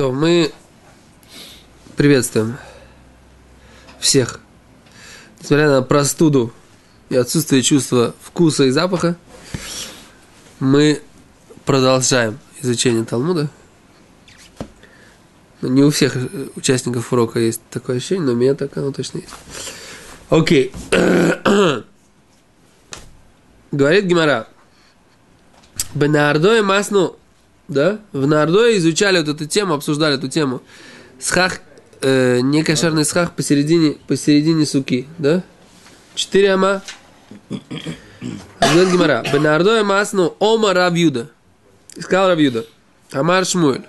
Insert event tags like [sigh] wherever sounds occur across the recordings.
То мы приветствуем всех. Несмотря на простуду и отсутствие чувства вкуса и запаха, мы продолжаем изучение Талмуда. Не у всех участников урока есть такое ощущение, но у меня так оно точно есть. Окей. Говорит Гимара. Бенардое масну, да? В Нардое изучали вот эту тему, обсуждали эту тему. Схах, э, некошерный схах посередине, посередине суки, да? Четыре ама. Говорит Гимара. Бенардое масну ома Равьюда. Сказал Равьюда. Амар Шмуэль.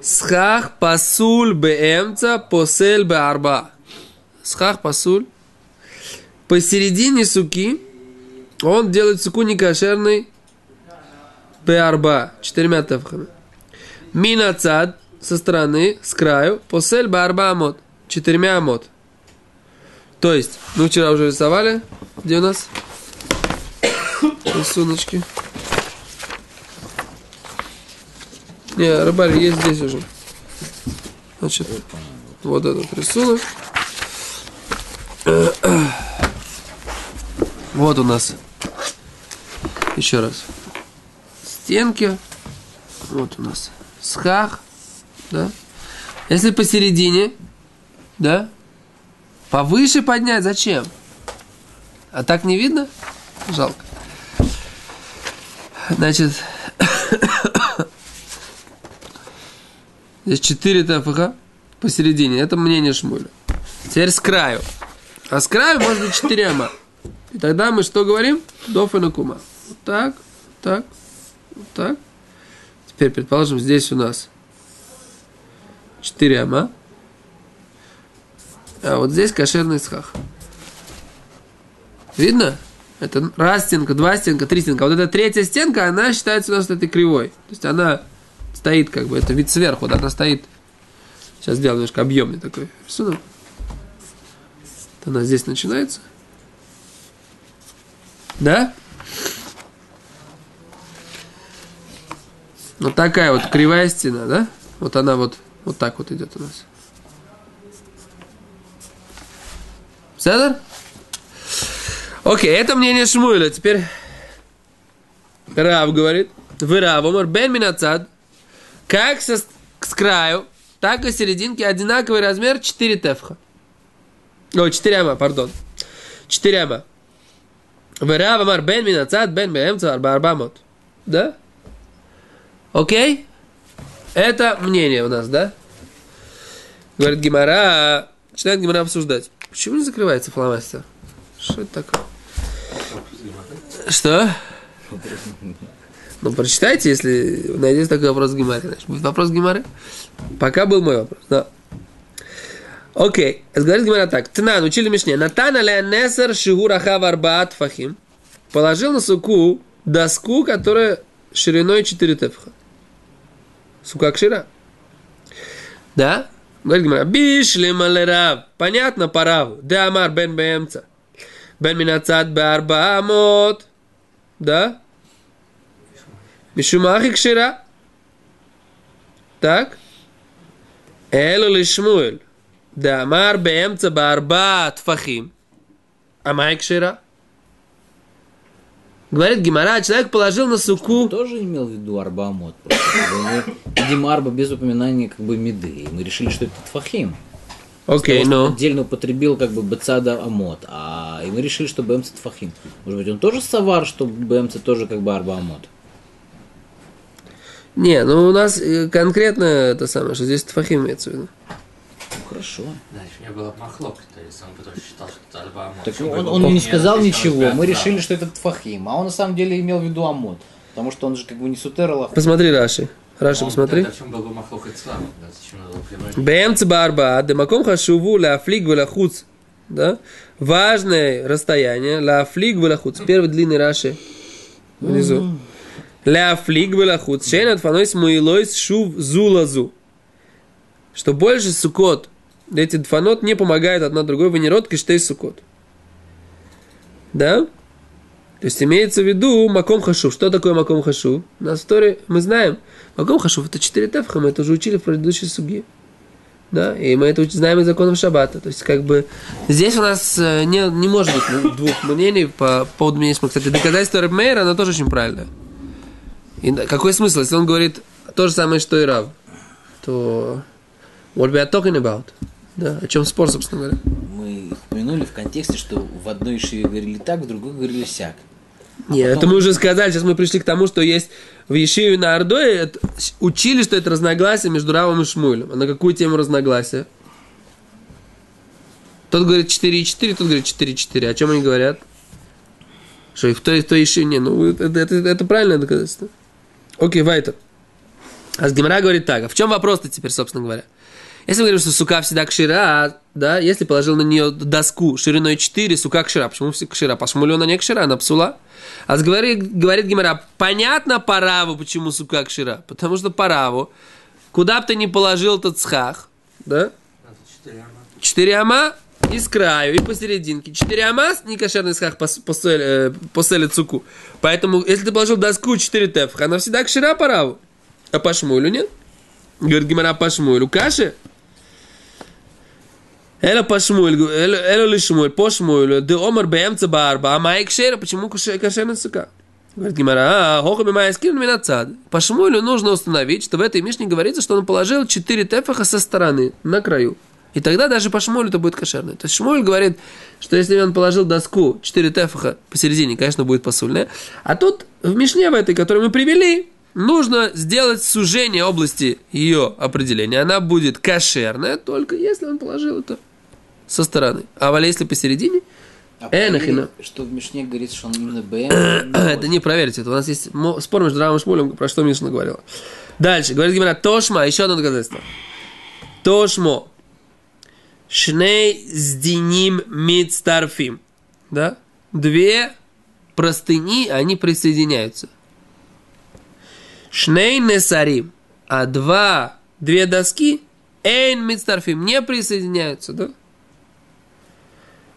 Схах пасуль беэмца посель беарба. Схах пасуль. Посередине суки он делает суку некошерный беарба. Четырьмя тевхами. Минацад со стороны, с краю. Посель беарба амот. Четырьмя амот. То есть, мы вчера уже рисовали. Где у нас? Рисуночки. Не, рыбарь есть здесь уже. Значит, вот этот рисунок. [coughs] Вот у нас. Еще раз. Стенки. Вот у нас. Схах. Да. Если посередине, да, повыше поднять, зачем? А так не видно? Жалко. Значит, [coughs] Здесь 4 ТФХ посередине. Это мнение Шмуля. Теперь с краю. А с краю может быть 4 ама. И тогда мы что говорим? Доф и накума. Так, так, так. Теперь, предположим, здесь у нас 4 ама. А вот здесь кошерный схах. Видно? Это раз стенка, два стенка, три стенка. Вот эта третья стенка, она считается у нас этой кривой. То есть она стоит как бы, это вид сверху, да, она стоит. Сейчас сделаю немножко объемный такой рисунок. Она здесь начинается. Да? Вот такая вот кривая стена, да? Вот она вот, вот так вот идет у нас. Седер? Окей, это мнение Шмуэля. Теперь Рав говорит. Вы Рав, Омар, Бен Минацад. Как со, с краю, так и серединки одинаковый размер 4 тефха. О, 4 ама, пардон. 4 ама. Верав амар бен минацад, бен арба арбамот. Да? Окей? Это мнение у нас, да? Говорит Гимара, начинает Гимара обсуждать. Почему не закрывается фломастер? Что это такое? Что? Ну, прочитайте, если найдете такой вопрос в Гимаре. Значит, будет вопрос Гимары? Пока был мой вопрос, да. Окей, говорит Гимара так. Тнан, учили Мишне. Натана леонесер шигураха варбаат фахим. Положил на суку доску, которая шириной 4 тефха. Сука кшира. Да? Говорит Гимара. Бишли малерав. Понятно, парав. Да амар бен бемца. Бен минацат барба амот. Да? Мишумахи кшира. Так. Элу лишмуэль. Да амар бемца барба тфахим. Амай кшира. Говорит Гимара, человек положил на суку... тоже имел в виду арбамот. Видимо, арба без упоминания как бы меды. И мы решили, что это тфахим. Окей, ну. Отдельно употребил как бы бецада амот. А и мы решили, что бэмца тфахим. Может быть, он тоже савар, что бэмца тоже как бы арба амот. Не, ну у нас конкретно это самое, что здесь тфахим имеется в виду. Хорошо. Значит, у меня была махлок, то есть он потом считал, что это альба. Так он, он не сказал ничего, мы решили, что это тфахим, а он на самом деле имел в виду амот, потому что он же как бы не сутерал, Посмотри, Раши. Раши, посмотри. Бэмц барба, демаком хашуву ля флиг хуц. Да? Важное расстояние, ля флиг хуц. Первый длинный Раши внизу. Ля флиг хуц. Шейн от фанойс муилойс шув зулазу. Что больше сукот, эти фанот не помогают одна другой, вы не род киштей сукот. Да? То есть имеется в виду Маком Хашув. Что такое Маком Хашув? На истории мы знаем. Маком Хашув это четыре тефха, мы это уже учили в предыдущей суге. Да, и мы это знаем из законов Шаббата. То есть, как бы, здесь у нас э, не, не может быть двух мнений по поводу мнения. Кстати, доказательство Рэбмейра, оно тоже очень правильное. И какой смысл? Если он говорит то же самое, что и Рав, то what we are talking about? Да, о чем спор, собственно говоря. Мы упомянули в контексте, что в одной шиве говорили так, в другой говорили сяк. Нет, это мы уже сказали, сейчас мы пришли к тому, что есть в Ешиве на Ордое, учили, что это разногласие между Равом и Шмуэлем. А на какую тему разногласия? Тот говорит 4,4, тот говорит 4,4. О чем они говорят? Что и в той, в той Ешиве не. Ну, это, это, это правильное доказательство. Окей, Вайтер. А с Гемора говорит так. А в чем вопрос-то теперь, собственно говоря? Если мы говорим, что сука всегда кшира, да, если положил на нее доску шириной 4, сука кшира. Почему кшира? По шмулю она не кшира, она псула. А говорит, говорит Гимара, понятно по раву, почему сука кшира? Потому что по раву, куда бы ты ни положил этот схах, да, Это четыре ама. 4 ама и с краю, и посерединке. 4 ама, не кошерный схах поселит цуку. Поэтому, если ты положил доску 4 тефх, она всегда кшира по раву. А по шмулю нет? Говорит Гимара по шмулю. Каши? Эля по шмулю, эля ли шмуль, по шмулю, де омар бэмца барба, а май кшера, почему кошерный сука? Говорит Гимара, а, хоха бимай скин минацад. По шмулю нужно установить, что в этой мишне говорится, что он положил 4 тефаха со стороны, на краю. И тогда даже по шмулю это будет кошерный. То есть Шмуль говорит, что если он положил доску 4 тефаха посередине, конечно, будет посульная. А тут в Мишне в этой, которую мы привели, нужно сделать сужение области ее определения. Она будет кошерная, только если он положил это со стороны. А вот если посередине, А Э, нахрена. что в Мишне говорится, что он именно БМ. это [coughs] не проверьте. Это у нас есть спор между Равом и Шмулем, про что Мишна говорила. Дальше. Говорит Гимара, Тошма, еще одно доказательство. Тошмо. Шней сдиним мидстарфим. Да? Две простыни, они присоединяются. Шней несарим. А два, две доски, эйн мидстарфим, не присоединяются, да?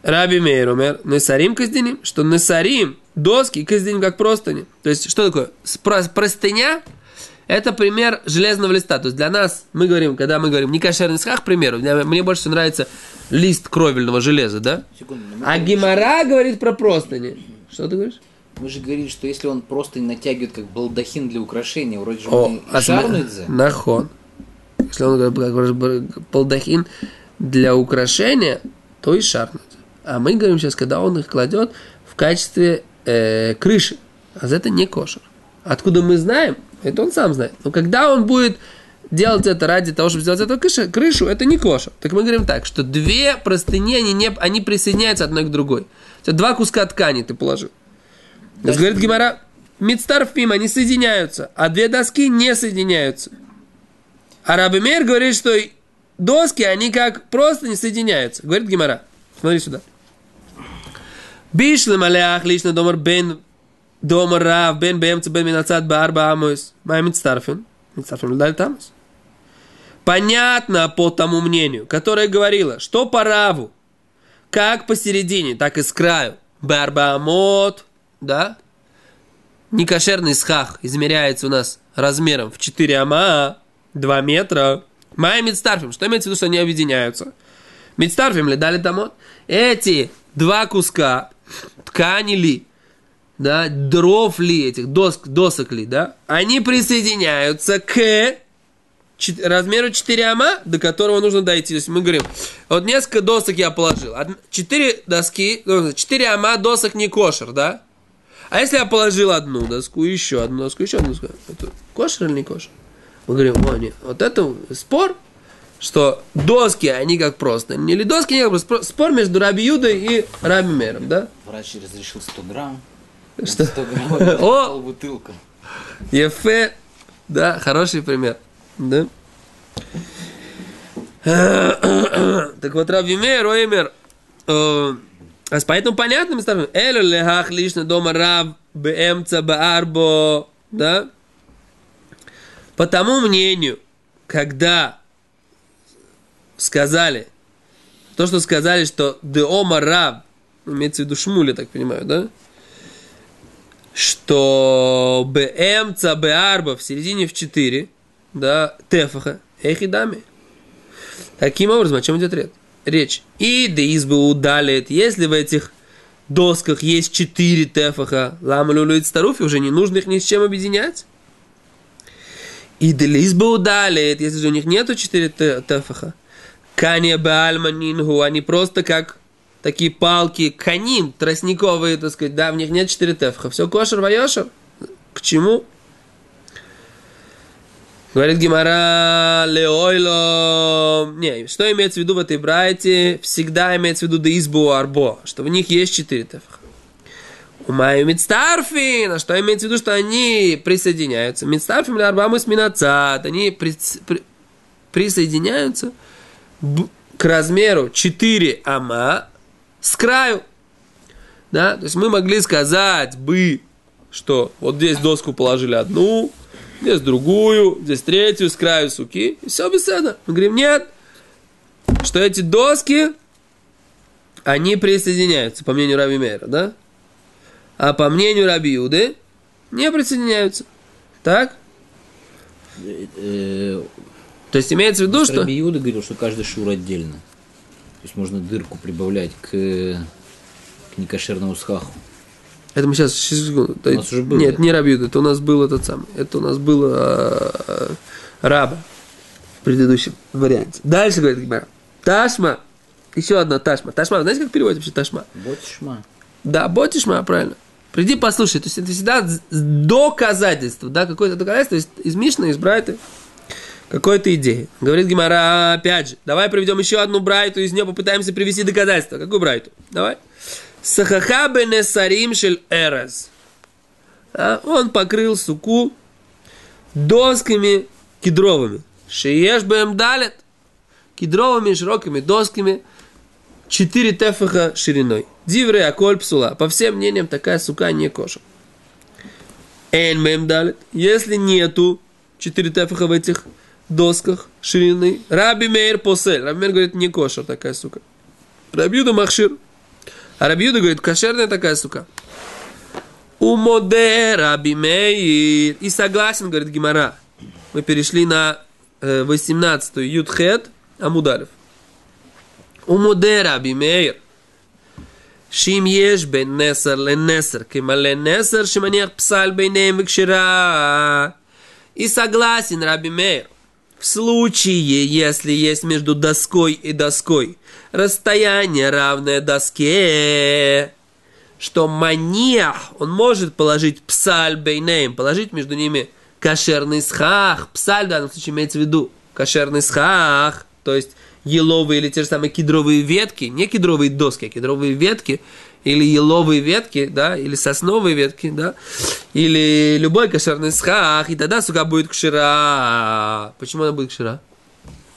Раби Мейр умер, Несарим каздиним, что Несарим, доски, каздиним как простыни. То есть, что такое? Спро- Простыня – это пример железного листа. То есть, для нас, мы говорим, когда мы говорим не кошерный схах, к примеру, мне, больше нравится лист кровельного железа, да? Секунду, А Гимара говорит про простыни. Что ты говоришь? мы же говорили, что если он просто натягивает как балдахин для украшения, вроде же О, мы а шарнуется. Нахон. Если он говорит, как балдахин для украшения, то и шарнуть. А мы говорим сейчас, когда он их кладет в качестве э, крыши. А это не кошер. Откуда мы знаем? Это он сам знает. Но когда он будет делать это ради того, чтобы сделать эту крышу, крышу это не кошер. Так мы говорим так, что две простыни, они, не, они присоединяются одной к другой. Это два куска ткани ты положил. Есть, говорит Гимара, Мидстарфим, они соединяются, а две доски не соединяются. А Раби Мейр говорит, что доски, они как просто не соединяются. Говорит Гимара. Смотри сюда. Бишлем алях лично домар бен домар рав бен бемца бен минацат барба амус. Май мидстарфин. Мидстарфин дали тамус. Понятно по тому мнению, которое говорило, что по раву, как посередине, так и с краю. Барбамот, да? Некошерный схах измеряется у нас размером в 4 ама, 2 метра. Майя Мидстарфим. Что имеется в виду, что они объединяются? Мидстарфим ли дали тамот? Эти два куска ткани ли, да, дров ли, этих доск, досок ли, да, они присоединяются к размеру 4 ама, до которого нужно дойти. То есть мы говорим, вот несколько досок я положил. 4 доски, 4 ама досок не кошер, да? А если я положил одну доску, еще одну доску, еще одну доску, это кошер или не кошер? Мы говорим, о, нет, вот это спор, что доски, они как просто. Или доски, не как просто. Спор- между Раби Юдой и Раби Мером, да? Врач разрешил 100 грамм. Что? 100 грамм. [laughs] О! Полбутылка. Ефе, да, хороший пример, да? [coughs] Так вот, Раби Мейр, Оймер, э, а поэтому понятно, мы ставим, элю лехах лично дома рав бэмца баарбо, да? По тому мнению, когда сказали, то, что сказали, что деома рав, имеется в виду Шмуля, так понимаю, да? что БМЦ, Б-арба в середине в 4, да, тефаха, эхидами. Таким образом, о чем идет речь? Речь. И да избы удалит, если в этих досках есть 4 тефаха, лама люлюит старуфи, уже не нужно их ни с чем объединять. И да избы удалит, если же у них нету 4 те- тефаха, Каня Бальманингу, они просто как такие палки, канин, тростниковые, так сказать, да, в них нет 4 тефха. Все кошер, вайошер. К чему? Говорит Гимара Леойло. Не, что имеется в виду в этой брайте? Всегда имеется в виду да избу арбо, что в них есть 4 тефха. Умаю мидстарфин, а что имеется в виду, что они присоединяются? Мидстарфин или арбамус минацат, они при- при- присоединяются к размеру 4 ама с краю. Да? То есть мы могли сказать бы, что вот здесь доску положили одну, здесь другую, здесь третью, с краю суки, и все беседа. Мы говорим, нет, что эти доски, они присоединяются, по мнению Раби Мейра, да? А по мнению Раби Юды, не присоединяются. Так? То есть имеется в виду, что... Раби Иуда говорил, что каждый шур отдельно. То есть можно дырку прибавлять к, к некошерному схаху. Это мы сейчас, секунду. У нас уже было. Нет, не Рабиуд, это у нас был этот самый. Это у нас было э, э, Раба в предыдущем варианте. Дальше говорит Гимара. Ташма. Еще одна Ташма. Ташма, знаете, как переводится вообще Ташма? Ботишма. Да, Ботишма, правильно. Приди послушай. То есть это всегда доказательство, да, какое-то доказательство из, из Мишны, из Брайты, какой-то идеи. Говорит Гимара, опять же, давай приведем еще одну Брайту, из нее попытаемся привести доказательство. Какую Брайту? Давай. Сахаха бенесарим шель эрез. А, Он покрыл суку досками кедровыми. Шиеш бэм далет. Кедровыми широкими досками. 4 тефаха шириной. Дивры аколь. По всем мнениям, такая сука не кошер. Эн мэм далит. Если нету 4 тефаха в этих досках ширины. Раби Мейр посель. Раби Мейр говорит, не кошер такая сука. Рабиуда махшир. А Рабиуда говорит, кошерная такая сука. Умоде Раби Мейр. И согласен, говорит Гимара. Мы перешли на э, 18-ю Ютхет Амудалев. ומודה רבי מאיר שאם יש בין נסר לנסר כמלא נסר שמניח פסל ביניהם וקשרה и согласен Раби Мейр в случае, если есть между доской и доской расстояние равное доске, что маниах, он может положить псаль бейнеем, положить между ними кошерный схах. Псаль в данном случае имеется в виду кошерный схах, то есть еловые или те же самые кедровые ветки, не кедровые доски, а кедровые ветки, или еловые ветки, да, или сосновые ветки, да, или любой кошерный схах, и тогда сука будет кшира. Почему она будет кшира?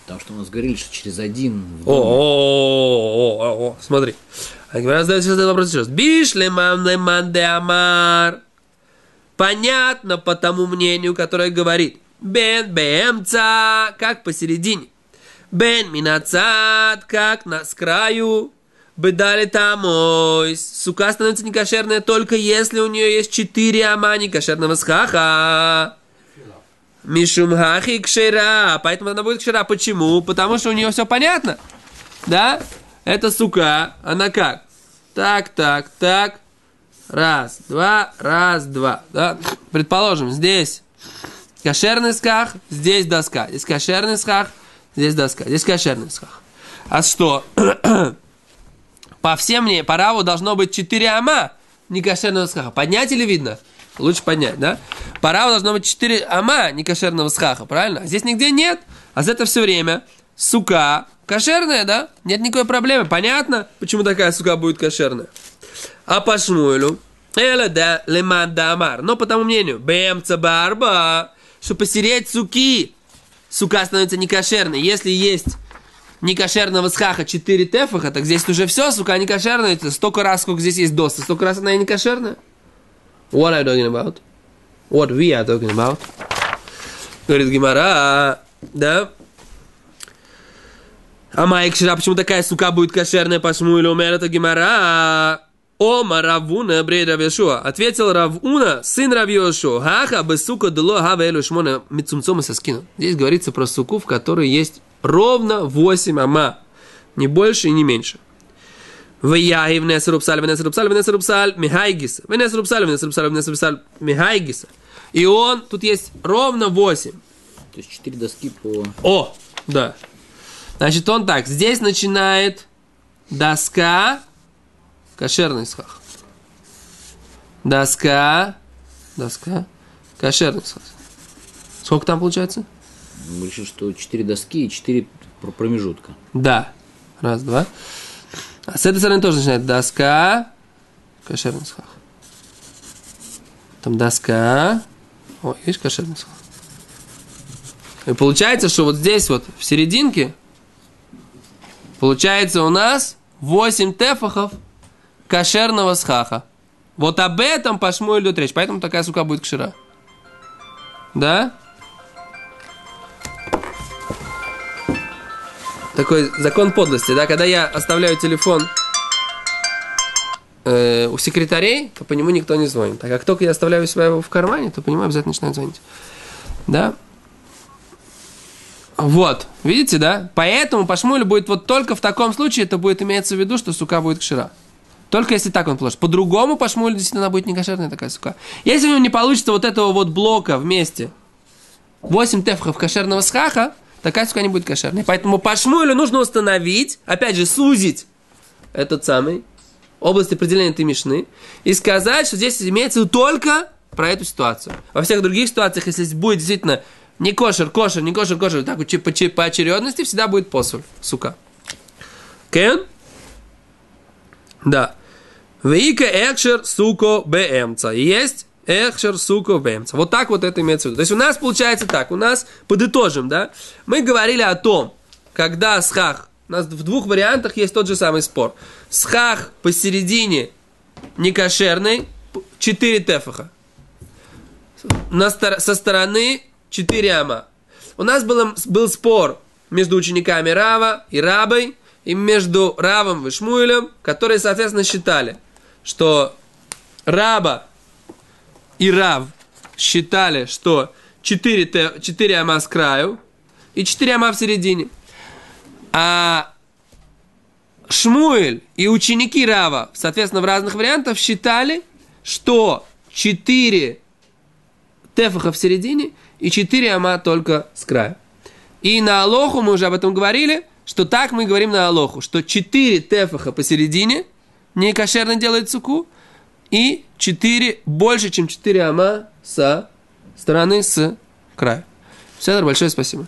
Потому что у нас говорили, что через один О, о, о, о, смотри. А Гимара задает сейчас этот вопрос еще раз. Биш леман леман де амар. Понятно по тому мнению, которое говорит. Бен бемца, как посередине. Бен минацат, как на с краю. Бедали тамой. Сука становится некошерная только если у нее есть четыре ама некошерного схаха. Мишум хахи кшера. Поэтому она будет кшера. Почему? Потому что у нее все понятно. Да? Это сука. Она как? Так, так, так. Раз, два, раз, два. Да? Предположим, здесь кошерный сках, здесь доска. Здесь кошерный сках, здесь доска. Здесь кошерный сках. А что? [clears throat] По всем мне, по раву должно быть 4 ама некошерного схаха. Поднять или видно? Лучше поднять, да? По раву должно быть 4 ама некошерного схаха, правильно? А здесь нигде нет. А за это все время сука кошерная, да? Нет никакой проблемы. Понятно, почему такая сука будет кошерная? А по Шмуэлю, Эла да леман да амар. Но по тому мнению, бэмца барба, что посереть суки, сука становится некошерной. Если есть некошерного схаха 4 тефаха, так здесь уже все, сука, некошерная. Это столько раз, сколько здесь есть доста, столько раз она и некошерная. What are you talking about? What we are talking about? Говорит Гимара, да? А Майк Шира, почему такая сука будет кошерная по Шмуэлю? Умер это Гимара. Ома Равуна брей Равешуа. Ответил Равуна, сын Равьешуа. Хаха бы сука дало хава элю шмона мицумцома соскину. Здесь говорится про суку, в которой есть ровно 8 ама. Не больше и не меньше. Вияги внес рубсаль, внес рубсаль, внес рубсаль, михайгиса. Внес рубсаль, внес рубсаль, внес рубсаль, михайгиса. И он, тут есть ровно 8. То есть четыре доски по... О, да. Значит, он так, здесь начинает доска, кошерный схах. Доска, доска, кошерный схах. Сколько там получается? Мы решили, что четыре доски и четыре пр- промежутка. Да. Раз, два. А с этой стороны тоже начинает доска, кошерный схах. Там доска. Ой, видишь, кошерный схах. И получается, что вот здесь вот, в серединке, получается у нас 8 тефахов кошерного схаха. Вот об этом по Шмуэлю идет речь. Поэтому такая сука будет кшира. Да? Такой закон подлости, да? Когда я оставляю телефон э, у секретарей, то по нему никто не звонит. А как только я оставляю себя в кармане, то по нему обязательно начинают звонить. Да? Вот, видите, да? Поэтому по Шмулю будет вот только в таком случае, это будет иметься в виду, что сука будет кшира. Только если так он положит. По-другому по Шмулю действительно она будет не кошерная такая сука. Если у него не получится вот этого вот блока вместе, 8 тефхов кошерного схаха, такая сука не будет кошерной. Поэтому по Шмулю нужно установить, опять же, сузить этот самый область определения этой мишны и сказать, что здесь имеется только про эту ситуацию. Во всех других ситуациях, если будет действительно не кошер, кошер, не кошер, кошер, так по, по очередности всегда будет посуль, сука. Кен? Да. Вейка экшер суко бэмца. Есть экшер суко бэмца. Вот так вот это имеется в виду. То есть у нас получается так, у нас, подытожим, да, мы говорили о том, когда схах, у нас в двух вариантах есть тот же самый спор. Схах посередине некошерный, 4 тефаха. На со стороны 4 ама. У нас был, был спор между учениками Рава и Рабой, и между Равом и Шмуэлем, которые, соответственно, считали, что Раба и Рав считали, что 4, те- 4 ама с краю и 4 ама в середине. А Шмуэль и ученики Рава, соответственно, в разных вариантах считали, что 4 тефаха в середине и 4 ама только с края. И на Алоху мы уже об этом говорили, что так мы говорим на Алоху, что 4 тефаха посередине не кошерно делает суку, и 4 больше, чем 4 ама со стороны с края. Все, большое спасибо.